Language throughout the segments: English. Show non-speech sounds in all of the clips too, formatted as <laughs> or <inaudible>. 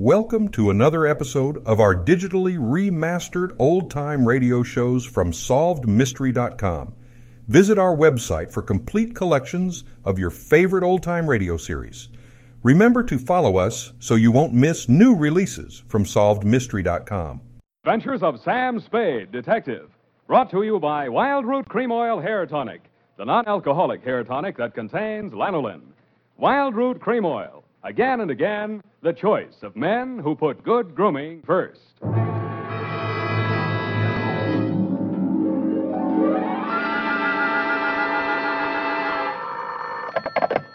Welcome to another episode of our digitally remastered old time radio shows from SolvedMystery.com. Visit our website for complete collections of your favorite old time radio series. Remember to follow us so you won't miss new releases from SolvedMystery.com. Adventures of Sam Spade, Detective. Brought to you by Wild Root Cream Oil Hair Tonic, the non alcoholic hair tonic that contains lanolin. Wild Root Cream Oil. Again and again, the choice of men who put good grooming first.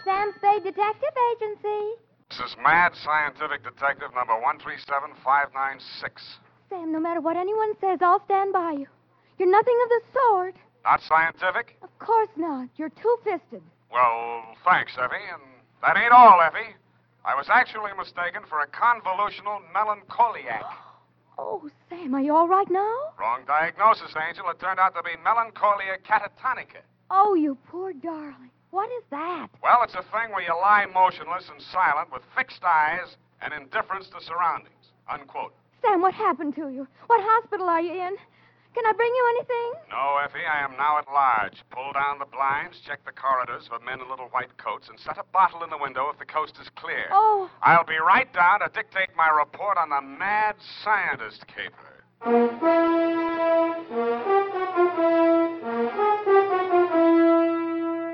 Sam Spade Detective Agency. This is Mad Scientific Detective number 137596. Sam, no matter what anyone says, I'll stand by you. You're nothing of the sort. Not scientific? Of course not. You're two fisted. Well, thanks, Effie. And that ain't all, Effie. I was actually mistaken for a convolutional melancholiac. Oh, Sam, are you all right now? Wrong diagnosis, Angel. It turned out to be melancholia catatonica. Oh, you poor darling. What is that? Well, it's a thing where you lie motionless and silent with fixed eyes and indifference to surroundings. Unquote. Sam, what happened to you? What hospital are you in? Can I bring you anything? No, Effie, I am now at large. Pull down the blinds, check the corridors for men in little white coats, and set a bottle in the window if the coast is clear. Oh. I'll be right down to dictate my report on the mad scientist caper.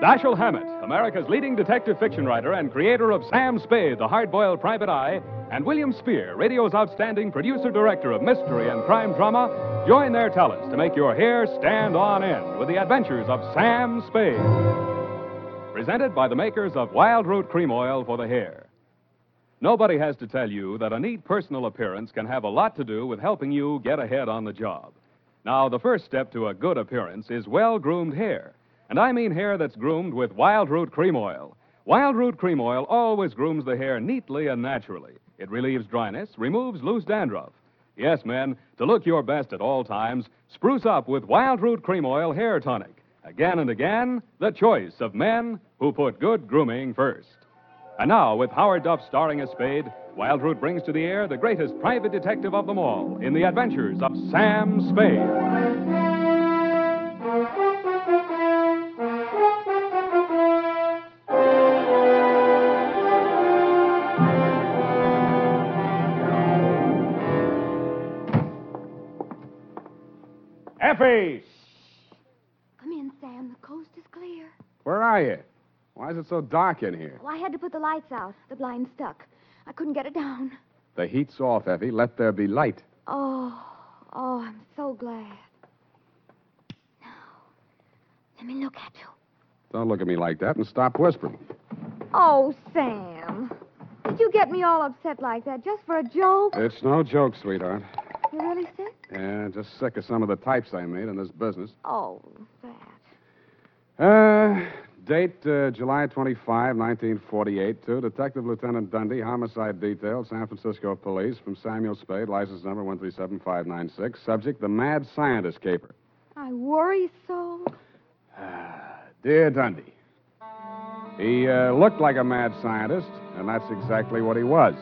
Dashiell Hammett, America's leading detective fiction writer and creator of Sam Spade, the hard-boiled private eye, and William Spier, radio's outstanding producer-director of mystery and crime drama, join their talents to make your hair stand on end with the adventures of Sam Spade. Presented by the makers of Wild Root Cream Oil for the hair. Nobody has to tell you that a neat personal appearance can have a lot to do with helping you get ahead on the job. Now, the first step to a good appearance is well groomed hair. And I mean hair that's groomed with Wild Root Cream Oil. Wild Root Cream Oil always grooms the hair neatly and naturally. It relieves dryness, removes loose dandruff. Yes, men, to look your best at all times, spruce up with Wild Root Cream Oil Hair Tonic. Again and again, the choice of men who put good grooming first. And now, with Howard Duff starring as Spade, Wild Root brings to the air the greatest private detective of them all in the adventures of Sam Spade. Effie! Come in, Sam. The coast is clear. Where are you? Why is it so dark in here? Oh, I had to put the lights out. The blind stuck. I couldn't get it down. The heat's off, Effie. Let there be light. Oh, oh, I'm so glad. Now, let me look at you. Don't look at me like that and stop whispering. Oh, Sam. Did you get me all upset like that just for a joke? It's no joke, sweetheart. You really sick? Yeah, just sick of some of the types I made in this business. Oh, that. Uh, date uh, July 25, 1948, to Detective Lieutenant Dundee, Homicide Detail, San Francisco Police, from Samuel Spade, license number 137596. Subject, the Mad Scientist Caper. I worry so. Dear Dundee, he uh, looked like a mad scientist, and that's exactly what he was.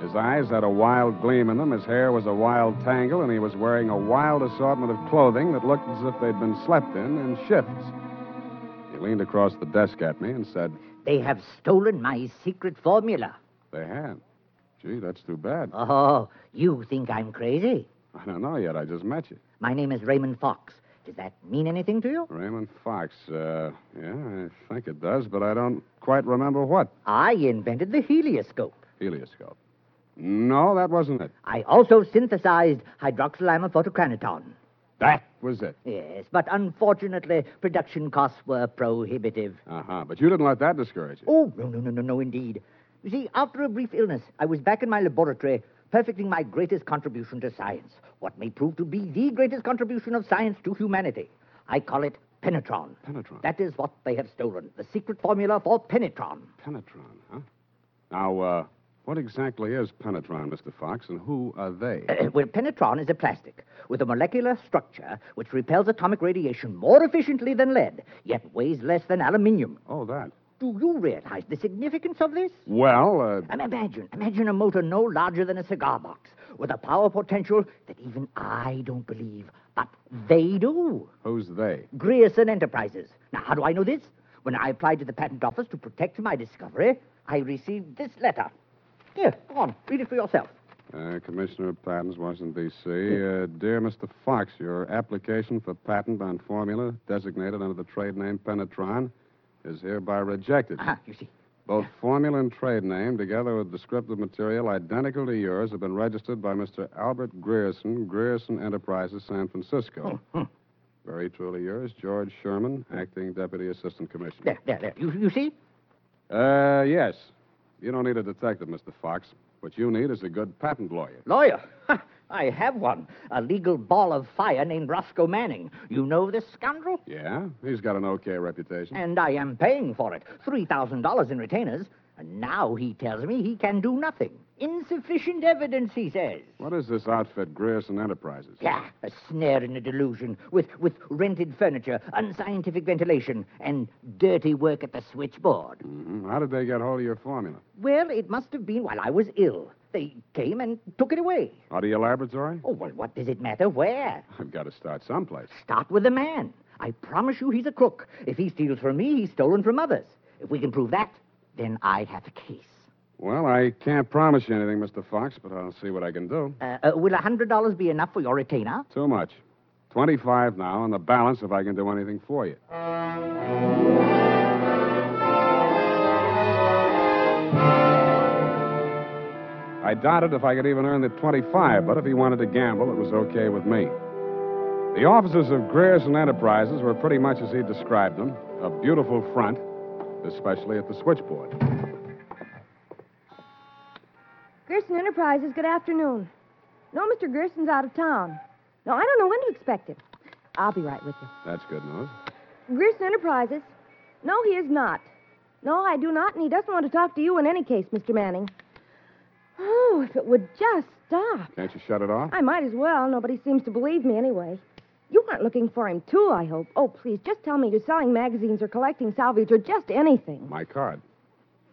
His eyes had a wild gleam in them, his hair was a wild tangle, and he was wearing a wild assortment of clothing that looked as if they'd been slept in in shifts. He leaned across the desk at me and said, They have stolen my secret formula. They had. Gee, that's too bad. Oh, you think I'm crazy? I don't know yet. I just met you. My name is Raymond Fox. Does that mean anything to you? Raymond Fox. Uh, yeah, I think it does, but I don't quite remember what. I invented the helioscope. Helioscope. No, that wasn't it. I also synthesized hydroxylamophotochronaton. That was it. Yes, but unfortunately, production costs were prohibitive. Uh huh. But you didn't let that discourage you. Oh, no, no, no, no, no, indeed. You see, after a brief illness, I was back in my laboratory, perfecting my greatest contribution to science. What may prove to be the greatest contribution of science to humanity. I call it penetron. Penetron. That is what they have stolen. The secret formula for penetron. Penetron, huh? Now, uh, what exactly is penetron, Mr. Fox, and who are they? <clears throat> well, penetron is a plastic with a molecular structure which repels atomic radiation more efficiently than lead, yet weighs less than aluminium. oh, that. Do you realize the significance of this? Well, uh, imagine, imagine a motor no larger than a cigar box, with a power potential that even I don't believe, but they do. who's they? Grierson Enterprises. Now, how do I know this? When I applied to the patent office to protect my discovery, I received this letter. Here, go on, read it for yourself. Uh, Commissioner of Patents, Washington, D.C. Uh, dear Mr. Fox, your application for patent on formula designated under the trade name Penetron is hereby rejected. Ah, you see. Both formula and trade name, together with descriptive material identical to yours, have been registered by Mr. Albert Grierson, Grierson Enterprises, San Francisco. Very truly yours, George Sherman, Acting Deputy Assistant Commissioner. There, there, there. You, you see? Uh, yes. You don't need a detective, Mr. Fox. What you need is a good patent lawyer. Lawyer. <laughs> I have one. A legal ball of fire named Roscoe Manning. You know this scoundrel? Yeah? He's got an okay reputation. And I am paying for it. $3,000 in retainers. And now he tells me he can do nothing. Insufficient evidence, he says. What is this outfit, Grierson Enterprises? Yeah, a snare and a delusion, with, with rented furniture, unscientific ventilation, and dirty work at the switchboard. Mm-hmm. How did they get hold of your formula? Well, it must have been while I was ill. They came and took it away. Out of your laboratory? Oh, well, what does it matter where? I've got to start someplace. Start with the man. I promise you he's a crook. If he steals from me, he's stolen from others. If we can prove that, then I have a case. Well, I can't promise you anything, Mr. Fox, but I'll see what I can do. Uh, uh, will a $100 be enough for your retainer? Too much. 25 now, and the balance if I can do anything for you. I doubted if I could even earn the 25, but if he wanted to gamble, it was okay with me. The offices of Grierson Enterprises were pretty much as he described them a beautiful front, especially at the switchboard. Gerson Enterprises, good afternoon. No, Mr. Gerson's out of town. No, I don't know when to expect him. I'll be right with you. That's good news. Gerson Enterprises? No, he is not. No, I do not, and he doesn't want to talk to you in any case, Mr. Manning. Oh, if it would just stop. Can't you shut it off? I might as well. Nobody seems to believe me anyway. You aren't looking for him, too, I hope. Oh, please, just tell me you're selling magazines or collecting salvage or just anything. My card.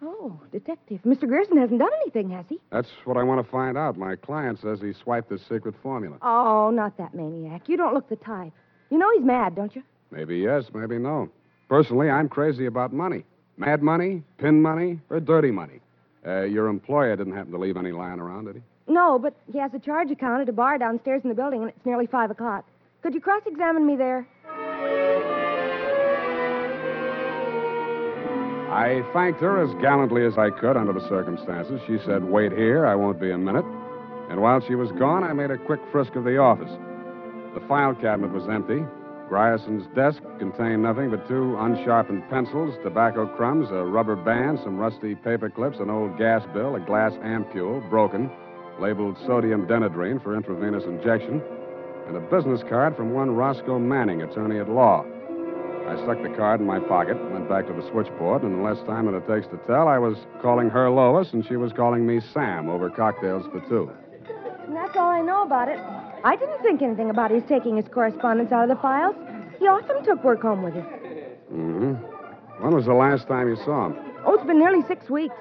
Oh, detective. Mr. Gerson hasn't done anything, has he? That's what I want to find out. My client says he swiped the secret formula. Oh, not that maniac. You don't look the type. You know he's mad, don't you? Maybe yes, maybe no. Personally, I'm crazy about money. Mad money, pin money, or dirty money. Uh, your employer didn't happen to leave any lying around, did he? No, but he has a charge account at a bar downstairs in the building, and it's nearly five o'clock. Could you cross examine me there? I thanked her as gallantly as I could under the circumstances. She said, Wait here, I won't be a minute. And while she was gone, I made a quick frisk of the office. The file cabinet was empty. Grierson's desk contained nothing but two unsharpened pencils, tobacco crumbs, a rubber band, some rusty paper clips, an old gas bill, a glass ampule, broken, labeled sodium denadrine for intravenous injection, and a business card from one Roscoe Manning, attorney at law. I stuck the card in my pocket, went back to the switchboard, and in less time than it takes to tell, I was calling her Lois, and she was calling me Sam over cocktails for two. And that's all I know about it. I didn't think anything about his taking his correspondence out of the files. He often took work home with him. Mm-hmm. When was the last time you saw him? Oh, it's been nearly six weeks.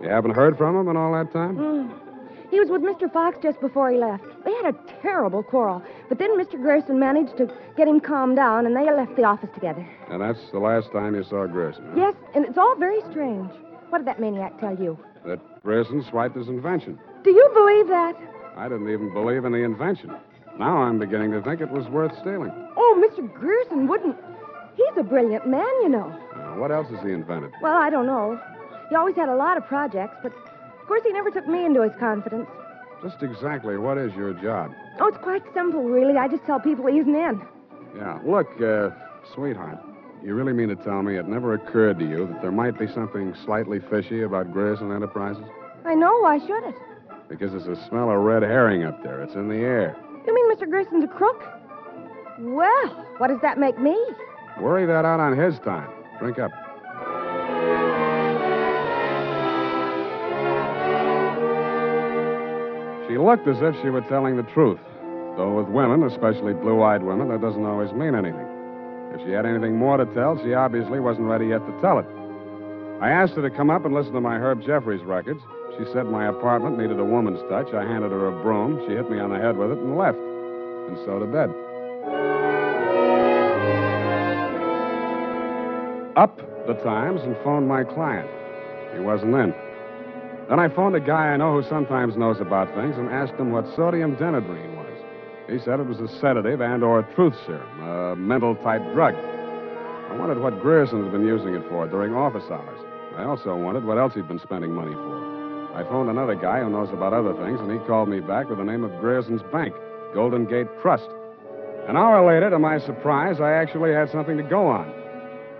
You haven't heard from him in all that time? Mm. He was with Mr. Fox just before he left. They had a terrible quarrel, but then Mr. Gerson managed to get him calmed down, and they left the office together. And that's the last time you saw Grierson. huh? Yes, and it's all very strange. What did that maniac tell you? That Grierson swiped his invention. Do you believe that? I didn't even believe in the invention. Now I'm beginning to think it was worth stealing. Oh, Mr. Gerson wouldn't. He's a brilliant man, you know. Uh, what else has he invented? Well, I don't know. He always had a lot of projects, but course he never took me into his confidence. Just exactly what is your job? Oh, it's quite simple, really. I just tell people he's an in. Yeah. Look, uh, sweetheart, you really mean to tell me it never occurred to you that there might be something slightly fishy about Grierson Enterprises? I know. Why should it? Because there's a smell of red herring up there. It's in the air. You mean Mr. Gerson's a crook? Well, what does that make me? Worry that out on his time. Drink up. She looked as if she were telling the truth. Though with women, especially blue eyed women, that doesn't always mean anything. If she had anything more to tell, she obviously wasn't ready yet to tell it. I asked her to come up and listen to my Herb Jeffries records. She said my apartment needed a woman's touch. I handed her a broom. She hit me on the head with it and left. And so to bed. Up the Times and phoned my client. He wasn't in. Then I phoned a guy I know who sometimes knows about things and asked him what sodium denadrine was. He said it was a sedative and or a truth serum, a mental type drug. I wondered what Grierson had been using it for during office hours. I also wondered what else he'd been spending money for. I phoned another guy who knows about other things, and he called me back with the name of Grierson's bank, Golden Gate Trust. An hour later, to my surprise, I actually had something to go on.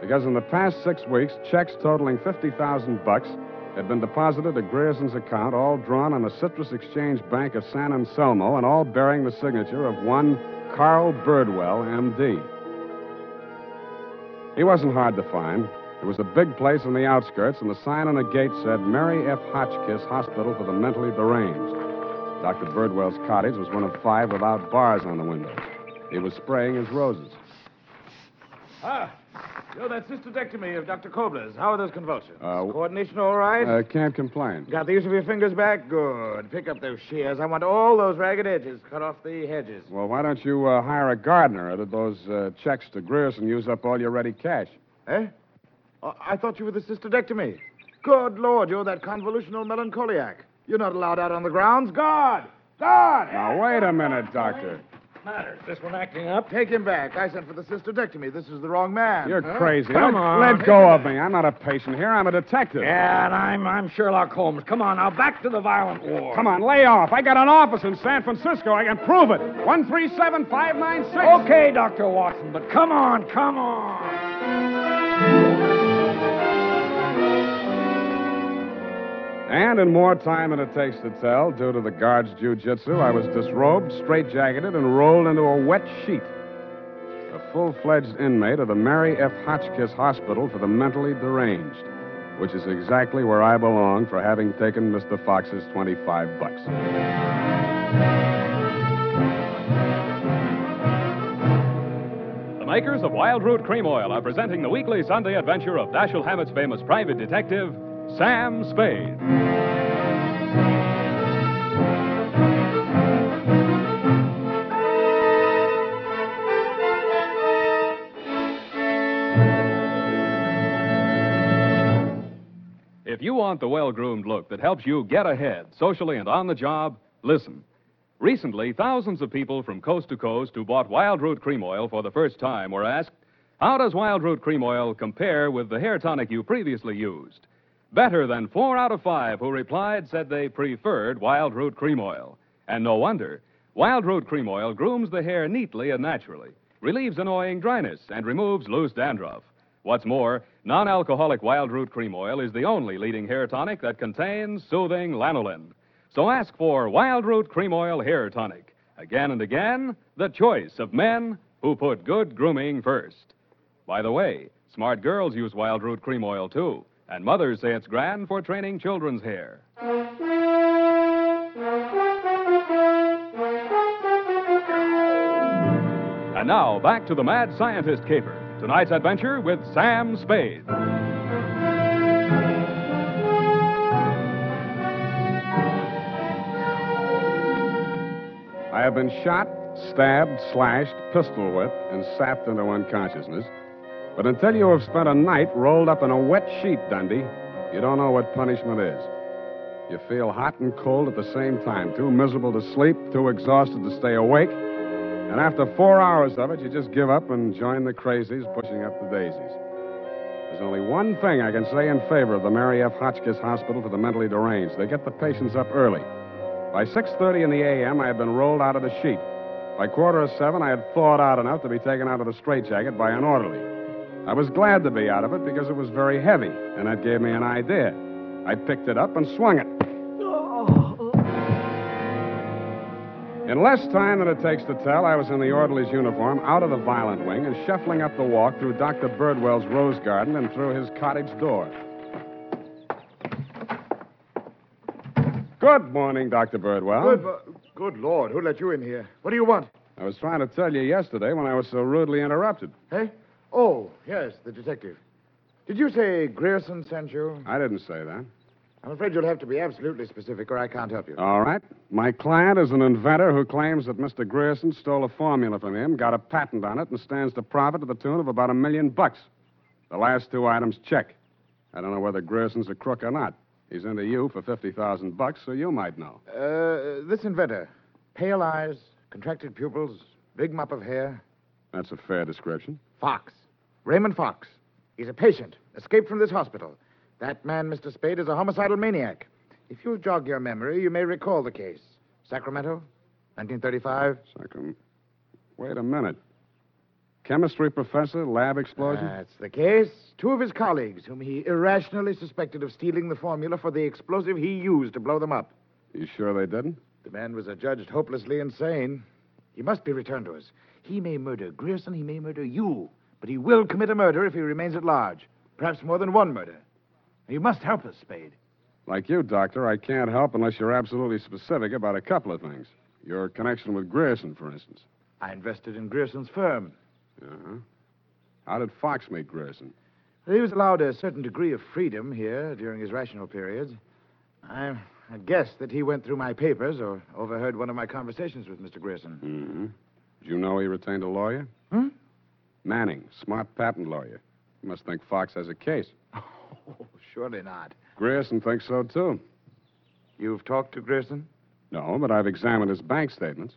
Because in the past six weeks, checks totaling 50000 bucks had been deposited to Grierson's account, all drawn on the Citrus Exchange Bank of San Anselmo, and all bearing the signature of one Carl Birdwell, M.D. He wasn't hard to find. It was a big place on the outskirts, and the sign on the gate said Mary F. Hotchkiss Hospital for the Mentally Deranged. Dr. Birdwell's cottage was one of five without bars on the windows. He was spraying his roses. Ah, you're that cystodectomy of Dr. Kobler's. How are those convulsions? Uh, Coordination all right? Uh, can't complain. Got the use of your fingers back? Good. Pick up those shears. I want all those ragged edges. Cut off the hedges. Well, why don't you uh, hire a gardener? Did those uh, checks to Grierson use up all your ready cash? Eh? I thought you were the cystodectomy. Good Lord, you're that convolutional melancholiac. You're not allowed out on the grounds. Guard! Guard! Now, wait a minute, Doctor. Matter. This one acting up? Take him back. I sent for the cystodectomy. This is the wrong man. You're Huh? crazy. Come let, on. Let go of me. I'm not a patient here. I'm a detective. Yeah, and I'm I'm Sherlock Holmes. Come on now, back to the violent war. Come on, lay off. I got an office in San Francisco. I can prove it. 137596. Okay, Dr. Watson, but come on, come on. And in more time than it takes to tell, due to the guard's jujitsu, I was disrobed, straitjacketed, and rolled into a wet sheet. A full fledged inmate of the Mary F. Hotchkiss Hospital for the Mentally Deranged, which is exactly where I belong for having taken Mr. Fox's 25 bucks. The makers of Wild Root Cream Oil are presenting the weekly Sunday adventure of Dashiell Hammett's famous private detective, Sam Spade. If you want the well groomed look that helps you get ahead socially and on the job, listen. Recently, thousands of people from coast to coast who bought Wild Root Cream Oil for the first time were asked, How does Wild Root Cream Oil compare with the hair tonic you previously used? Better than four out of five who replied said they preferred Wild Root Cream Oil. And no wonder. Wild Root Cream Oil grooms the hair neatly and naturally, relieves annoying dryness, and removes loose dandruff. What's more, non alcoholic Wild Root Cream Oil is the only leading hair tonic that contains soothing lanolin. So ask for Wild Root Cream Oil Hair Tonic. Again and again, the choice of men who put good grooming first. By the way, smart girls use Wild Root Cream Oil too, and mothers say it's grand for training children's hair. And now, back to the mad scientist caper. Tonight's adventure with Sam Spade. I have been shot, stabbed, slashed, pistol whipped, and sapped into unconsciousness. But until you have spent a night rolled up in a wet sheet, Dundee, you don't know what punishment is. You feel hot and cold at the same time, too miserable to sleep, too exhausted to stay awake. And after four hours of it, you just give up and join the crazies pushing up the daisies. There's only one thing I can say in favor of the Mary F. Hotchkiss Hospital for the Mentally Deranged. They get the patients up early. By 6.30 in the a.m., I had been rolled out of the sheet. By quarter of seven, I had thawed out enough to be taken out of the straitjacket by an orderly. I was glad to be out of it because it was very heavy, and that gave me an idea. I picked it up and swung it. In less time than it takes to tell, I was in the orderly's uniform, out of the violent wing, and shuffling up the walk through Dr. Birdwell's rose garden and through his cottage door. Good morning, Dr. Birdwell. Good, uh, good Lord, who let you in here? What do you want? I was trying to tell you yesterday when I was so rudely interrupted. Eh? Oh, yes, the detective. Did you say Grierson sent you? I didn't say that. I'm afraid you'll have to be absolutely specific or I can't help you. All right. My client is an inventor who claims that Mr. Grierson stole a formula from him, got a patent on it, and stands to profit to the tune of about a million bucks. The last two items check. I don't know whether Grierson's a crook or not. He's into you for 50000 bucks, so you might know. Uh, this inventor. Pale eyes, contracted pupils, big mop of hair. That's a fair description. Fox. Raymond Fox. He's a patient, escaped from this hospital. That man, Mr. Spade, is a homicidal maniac. If you'll jog your memory, you may recall the case. Sacramento, 1935. Sacram- Wait a minute. Chemistry professor, lab explosion? That's the case. Two of his colleagues, whom he irrationally suspected of stealing the formula for the explosive he used to blow them up. you sure they didn't? The man was adjudged hopelessly insane. He must be returned to us. He may murder Grierson, he may murder you, but he will commit a murder if he remains at large. Perhaps more than one murder. You must help us, Spade. Like you, Doctor, I can't help unless you're absolutely specific about a couple of things. Your connection with Grierson, for instance. I invested in Grierson's firm. Uh-huh. How did Fox meet Grierson? He was allowed a certain degree of freedom here during his rational periods. I, I guess that he went through my papers or overheard one of my conversations with Mr. Grierson. Mm-hmm. Did you know he retained a lawyer? Hmm? Manning, smart patent lawyer. You must think Fox has a case. <laughs> Oh, surely not. Grierson thinks so, too. You've talked to Grierson? No, but I've examined his bank statements.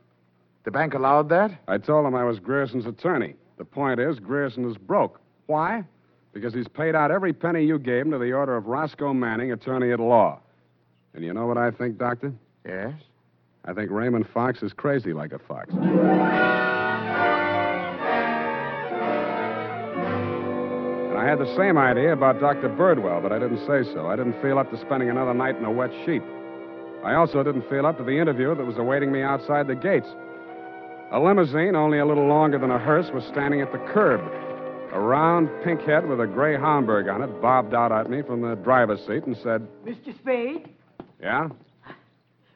The bank allowed that? I told him I was Grierson's attorney. The point is, Grierson is broke. Why? Because he's paid out every penny you gave him to the order of Roscoe Manning, attorney at law. And you know what I think, Doctor? Yes. I think Raymond Fox is crazy like a fox. I had the same idea about Dr. Birdwell, but I didn't say so. I didn't feel up to spending another night in a wet sheet. I also didn't feel up to the interview that was awaiting me outside the gates. A limousine, only a little longer than a hearse, was standing at the curb. A round pink head with a gray Homburg on it bobbed out at me from the driver's seat and said, Mr. Spade? Yeah?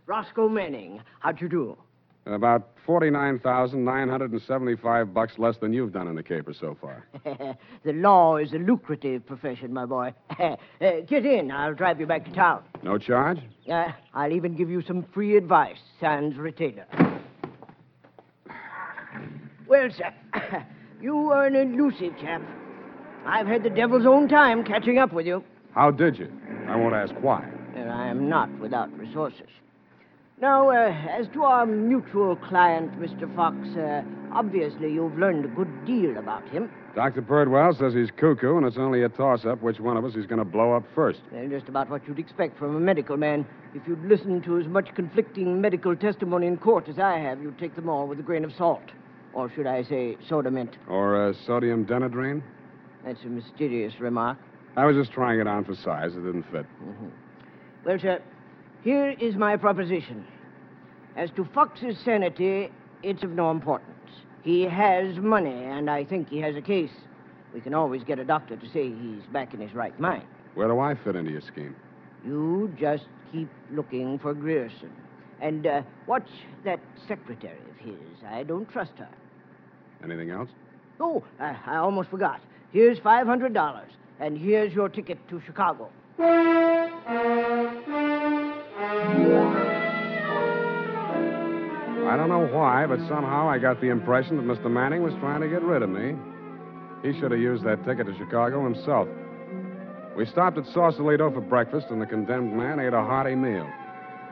Roscoe Manning. How'd you do? About 49,975 bucks less than you've done in the caper so far. <laughs> the law is a lucrative profession, my boy. <laughs> uh, get in. I'll drive you back to town. No charge? Uh, I'll even give you some free advice, sans retainer. Well, sir, <coughs> you are an elusive chap. I've had the devil's own time catching up with you. How did you? I won't ask why. And I am not without resources. Now, uh, as to our mutual client, Mr. Fox, uh, obviously you've learned a good deal about him. Dr. Birdwell says he's cuckoo, and it's only a toss up which one of us he's going to blow up first. Uh, just about what you'd expect from a medical man. If you'd listened to as much conflicting medical testimony in court as I have, you'd take them all with a grain of salt. Or should I say soda mint? Or uh, sodium denadrine? That's a mysterious remark. I was just trying it on for size. It didn't fit. Mm-hmm. Well, sir, here is my proposition. As to Fox's sanity, it's of no importance. He has money, and I think he has a case. We can always get a doctor to say he's back in his right mind. Where do I fit into your scheme? You just keep looking for Grierson. And uh, watch that secretary of his. I don't trust her. Anything else? Oh, I, I almost forgot. Here's $500, and here's your ticket to Chicago. I don't know why, but somehow I got the impression that Mr. Manning was trying to get rid of me. He should have used that ticket to Chicago himself. We stopped at Sausalito for breakfast, and the condemned man ate a hearty meal.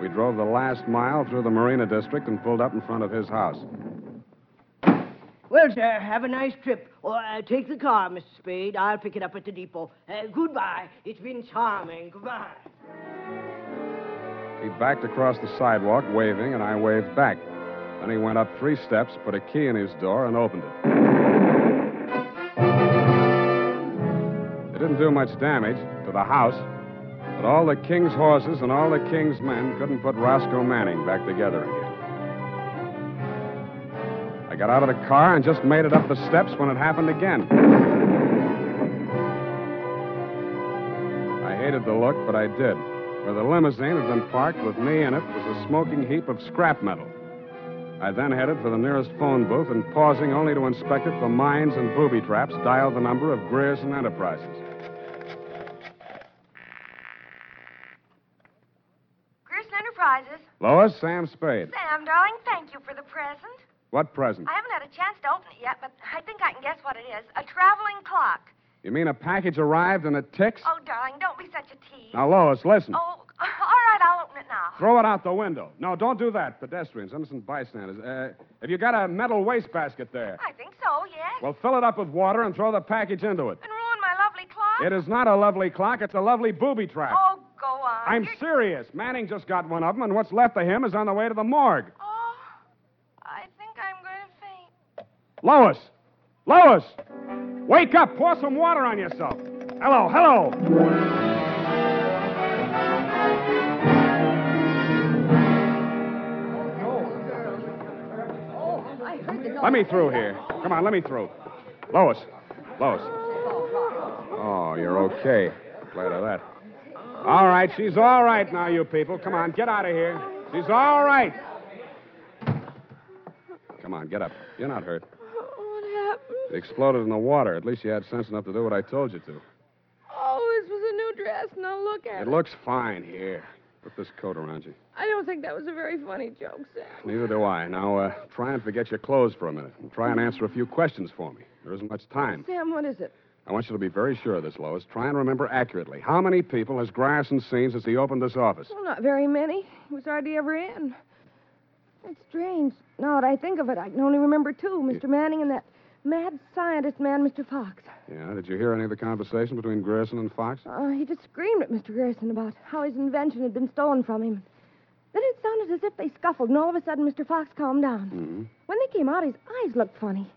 We drove the last mile through the Marina District and pulled up in front of his house. Well, sir, have a nice trip. Or uh, take the car, Mr. Spade. I'll pick it up at the depot. Uh, goodbye. It's been charming. Goodbye. He backed across the sidewalk, waving, and I waved back. Then he went up three steps, put a key in his door, and opened it. It didn't do much damage to the house, but all the king's horses and all the king's men couldn't put Roscoe Manning back together again. I got out of the car and just made it up the steps when it happened again. I hated the look, but I did. Where the limousine had been parked with me in it was a smoking heap of scrap metal. I then headed for the nearest phone booth and, pausing only to inspect it for mines and booby traps, dialed the number of Grierson Enterprises. Grierson Enterprises. Lois, Sam Spade. Sam, darling, thank you for the present. What present? I haven't had a chance to open it yet, but I think I can guess what it is. A traveling clock. You mean a package arrived and it ticks? Oh, darling, don't be such a tease. Now, Lois, listen. Oh, <laughs> all right, I'll open it now. Throw it out the window. No, don't do that. Pedestrians, innocent bystanders. Uh, have you got a metal wastebasket there? I think so, yes. Well, fill it up with water and throw the package into it. And ruin my lovely clock? It is not a lovely clock. It's a lovely booby trap. Oh, go on. I'm You're- serious. Manning just got one of them, and what's left of him is on the way to the morgue. Oh, I think I'm going to faint. Lois! Lois! Wake up! Pour some water on yourself. Hello, hello! Let me through here. Come on, let me through. Lois. Lois. Oh, you're okay. Glad of that. All right, she's all right now, you people. Come on, get out of here. She's all right. Come on, get up. You're not hurt. It exploded in the water. At least you had sense enough to do what I told you to. Oh, this was a new dress. Now look at it. It looks fine here. Put this coat around you. I don't think that was a very funny joke, Sam. Neither do I. Now, uh, try and forget your clothes for a minute and try and answer a few questions for me. There isn't much time. Sam, what is it? I want you to be very sure of this, Lois. Try and remember accurately. How many people has Grierson seen since he opened this office? Well, not very many. He was hardly ever in. That's strange. Now that I think of it, I can only remember two Mr. Manning and that mad scientist man, Mr. Fox. Yeah, did you hear any of the conversation between Grierson and Fox? Uh, he just screamed at Mr. Grierson about how his invention had been stolen from him. Then it sounded as if they scuffled, and all of a sudden Mr. Fox calmed down. Mm-hmm. When they came out, his eyes looked funny,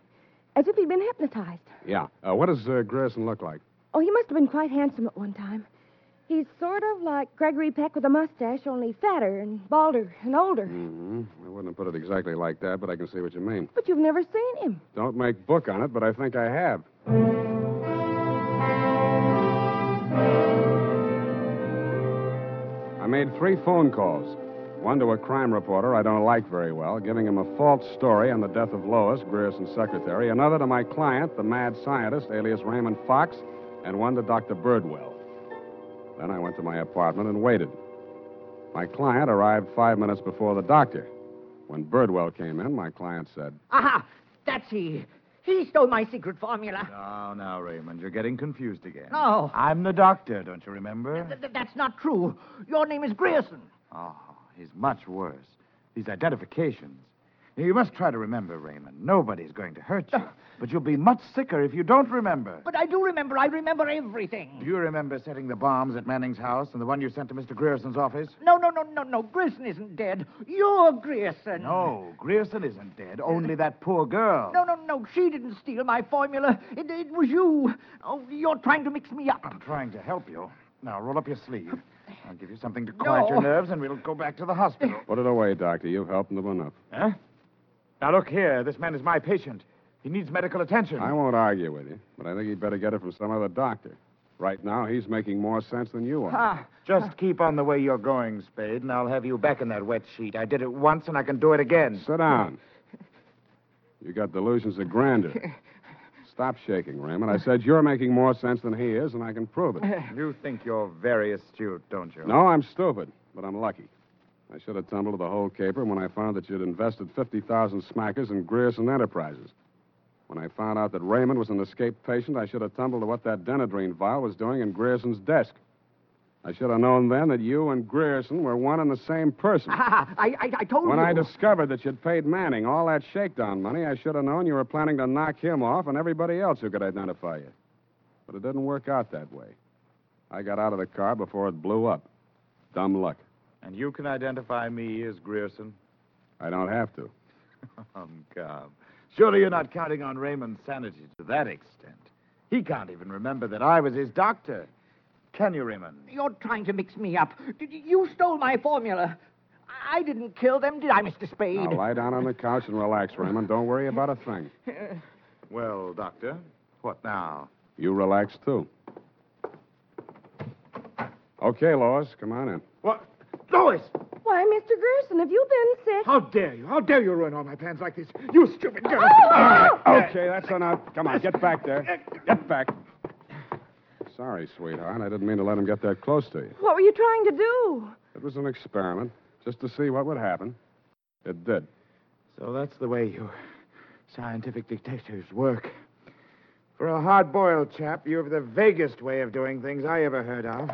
as if he'd been hypnotized. Yeah. Uh, what does uh, Grierson look like? Oh, he must have been quite handsome at one time. He's sort of like Gregory Peck with a mustache, only fatter and balder and older. Mm-hmm. I wouldn't have put it exactly like that, but I can see what you mean. But you've never seen him. Don't make book on it, but I think I have. I made three phone calls. One to a crime reporter I don't like very well, giving him a false story on the death of Lois, Grierson's secretary. Another to my client, the mad scientist, alias Raymond Fox. And one to Dr. Birdwell. Then I went to my apartment and waited. My client arrived five minutes before the doctor. When Birdwell came in, my client said, Aha! That's he. He stole my secret formula. Now, now, Raymond, you're getting confused again. No. I'm the doctor, don't you remember? Th- th- that's not true. Your name is Grierson. Oh, he's much worse. These identifications. Now, you must try to remember, Raymond. Nobody's going to hurt you. <laughs> But you'll be much sicker if you don't remember. But I do remember. I remember everything. Do you remember setting the bombs at Manning's house and the one you sent to Mr. Grierson's office? No, no, no, no, no. Grierson isn't dead. You're Grierson. No, Grierson isn't dead. Only that poor girl. No, no, no. She didn't steal my formula. It, it was you. Oh, you're trying to mix me up. I'm trying to help you. Now, roll up your sleeve. I'll give you something to quiet No. your nerves, and we'll go back to the hospital. Put it away, Doctor. You've helped them enough. Huh? Now, look here. This man is my patient. He needs medical attention. I won't argue with you, but I think he'd better get it from some other doctor. Right now, he's making more sense than you are. Ah, Just keep on the way you're going, Spade, and I'll have you back in that wet sheet. I did it once, and I can do it again. Sit down. You got delusions of grandeur. Stop shaking, Raymond. I said you're making more sense than he is, and I can prove it. You think you're very astute, don't you? No, I'm stupid, but I'm lucky. I should have tumbled to the whole caper when I found that you'd invested 50,000 smackers in Grierson Enterprises. When I found out that Raymond was an escaped patient, I should have tumbled to what that Denadrine vial was doing in Grierson's desk. I should have known then that you and Grierson were one and the same person. ah, I, I, I told When you. When I discovered that you'd paid Manning all that shakedown money, I should have known you were planning to knock him off and everybody else who could identify you. But it didn't work out that way. I got out of the car before it blew up. Dumb luck. And you can identify me as Grierson? I don't have to. <laughs> Um, come. Surely you're not counting on Raymond's sanity to that extent. He can't even remember that I was his doctor. Can you, Raymond? You're trying to mix me up. You- You stole my formula. I didn't kill them, did I, Mr. Spade? Now lie down on the couch and relax, Raymond. Don't worry about a thing. <laughs> Well, Doctor, what now? You relax, too. Okay, Lois, come on in. What? Lois! Why, Mr. Grierson, have you been sick? How dare you? How dare you ruin all my plans like this? You stupid girl! Okay, that's enough. Come on, get back there. Get back. Sorry, sweetheart. I didn't mean to let him get that close to you. What were you trying to do? It was an experiment. just to see what would happen. It did. So that's the way you scientific detectives work. For a hard boiled chap, you have the vaguest way of doing things I ever heard of.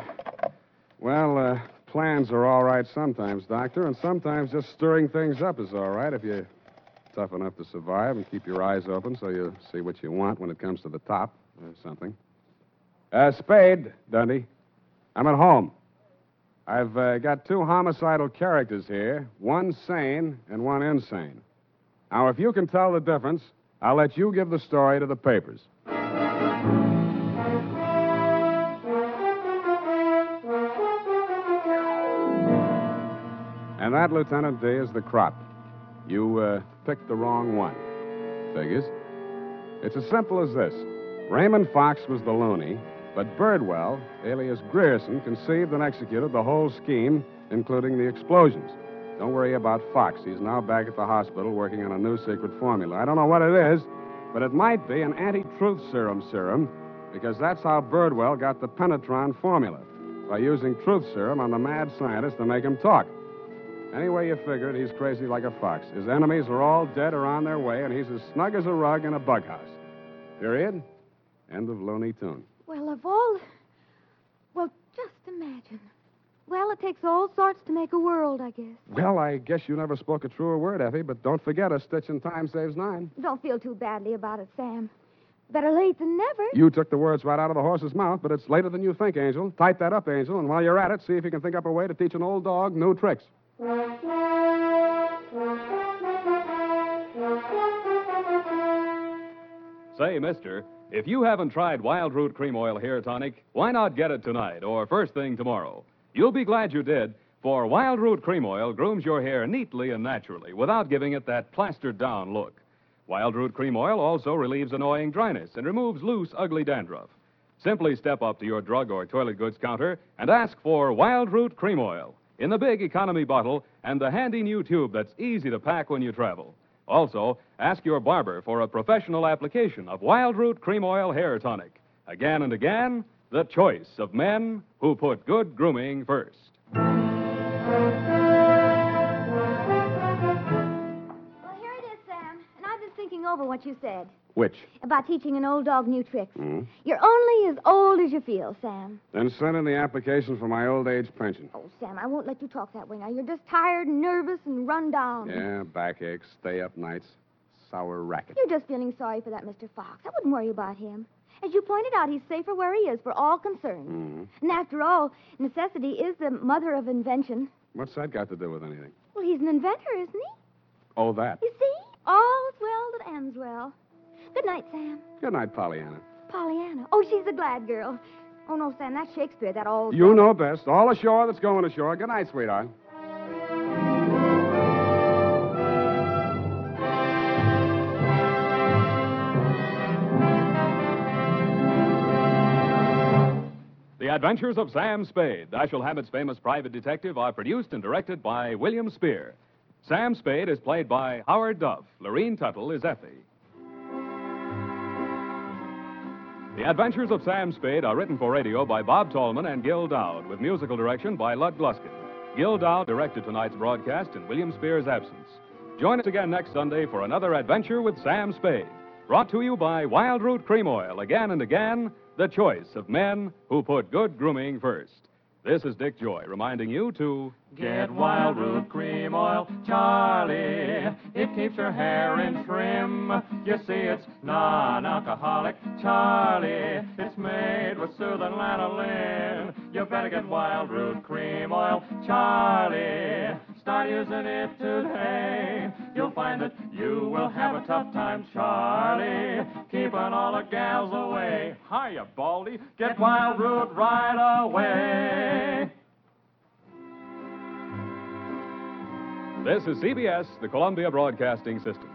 Well, uh, plans are all right sometimes, Doctor, and sometimes just stirring things up is all right if you're tough enough to survive and keep your eyes open so you see what you want when it comes to the top or something. Uh, Spade, Dundee. I'm at home. I've uh, got two homicidal characters here, one sane and one insane. Now, if you can tell the difference, I'll let you give the story to the papers. That, Lieutenant D, is the crop. You uh, picked the wrong one. Figures. It's as simple as this Raymond Fox was the loony, but Birdwell, alias Grierson, conceived and executed the whole scheme, including the explosions. Don't worry about Fox. He's now back at the hospital working on a new secret formula. I don't know what it is, but it might be an anti truth serum serum, because that's how Birdwell got the Penetron formula by using truth serum on the mad scientist to make him talk. Any way you figure it, he's crazy like a fox. His enemies are all dead or on their way, and he's as snug as a rug in a bug house. Period. End of Looney Tune. Well, of all. Well, just imagine. Well, it takes all sorts to make a world, I guess. Well, I guess you never spoke a truer word, Effie, but don't forget a stitch in time saves nine. Don't feel too badly about it, Sam. Better late than never. You took the words right out of the horse's mouth, but it's later than you think, Angel. Type that up, Angel, and while you're at it, see if you can think up a way to teach an old dog new tricks. Say, mister, if you haven't tried Wild Root Cream Oil Hair Tonic, why not get it tonight or first thing tomorrow? You'll be glad you did, for Wild Root Cream Oil grooms your hair neatly and naturally without giving it that plastered down look. Wild Root Cream Oil also relieves annoying dryness and removes loose, ugly dandruff. Simply step up to your drug or toilet goods counter and ask for Wild Root Cream Oil in the big economy bottle and the handy new tube that's easy to pack when you travel. Also, ask your barber for a professional application of Wild Root Cream Oil Hair Tonic. Again and again, the choice of men who put good grooming first. Well, here it is, Sam. And I've been thinking over what you said Which? about teaching an old dog new tricks. Hmm? You're only as old as you feel, Sam. Then send in the application for my old age pension. Oh, Sam, I won't let you talk that way now. You're just tired and nervous and run down. Yeah, backaches, stay up nights, sour racket. You're just feeling sorry for that Mr. Fox. I wouldn't worry about him. As you pointed out, he's safer where he is for all concerned. Hmm. And after all, necessity is the mother of invention. What's that got to do with anything? Well, he's an inventor, isn't he? Oh, that. You see? All's well that ends well. Good night, Sam. Good night, Pollyanna. Pollyanna. Oh, she's a glad girl. Oh, no, Sam, that's Shakespeare, that old. You know best. All ashore that's going ashore. Good night, sweetheart. The Adventures of Sam Spade, Dashiell Hammett's famous private detective, are produced and directed by William Spier. Sam Spade is played by Howard Duff. Lurene Tuttle is Effie. The Adventures of Sam Spade are written for radio by Bob Tallman and Gil Doud, with musical direction by Lud Gluskin. Gil Doud directed tonight's broadcast in William Spier's absence. Join us again next Sunday for another adventure with Sam Spade. Brought to you by Wild Root Cream Oil, again and again, the choice of men who put good grooming first. This is Dick Joy reminding you to Get Wild Root Cream Oil, Charlie. It keeps your hair in trim. You see, it's non-alcoholic, Charlie. It's made with soothing lanolin. You better get Wild Root Cream Oil, Charlie. Start using it today. You'll find that you will have a tough time, Charlie. Keeping all the gals away. Hiya, Baldy. Get Wild Root right away. This is CBS, the Columbia Broadcasting System.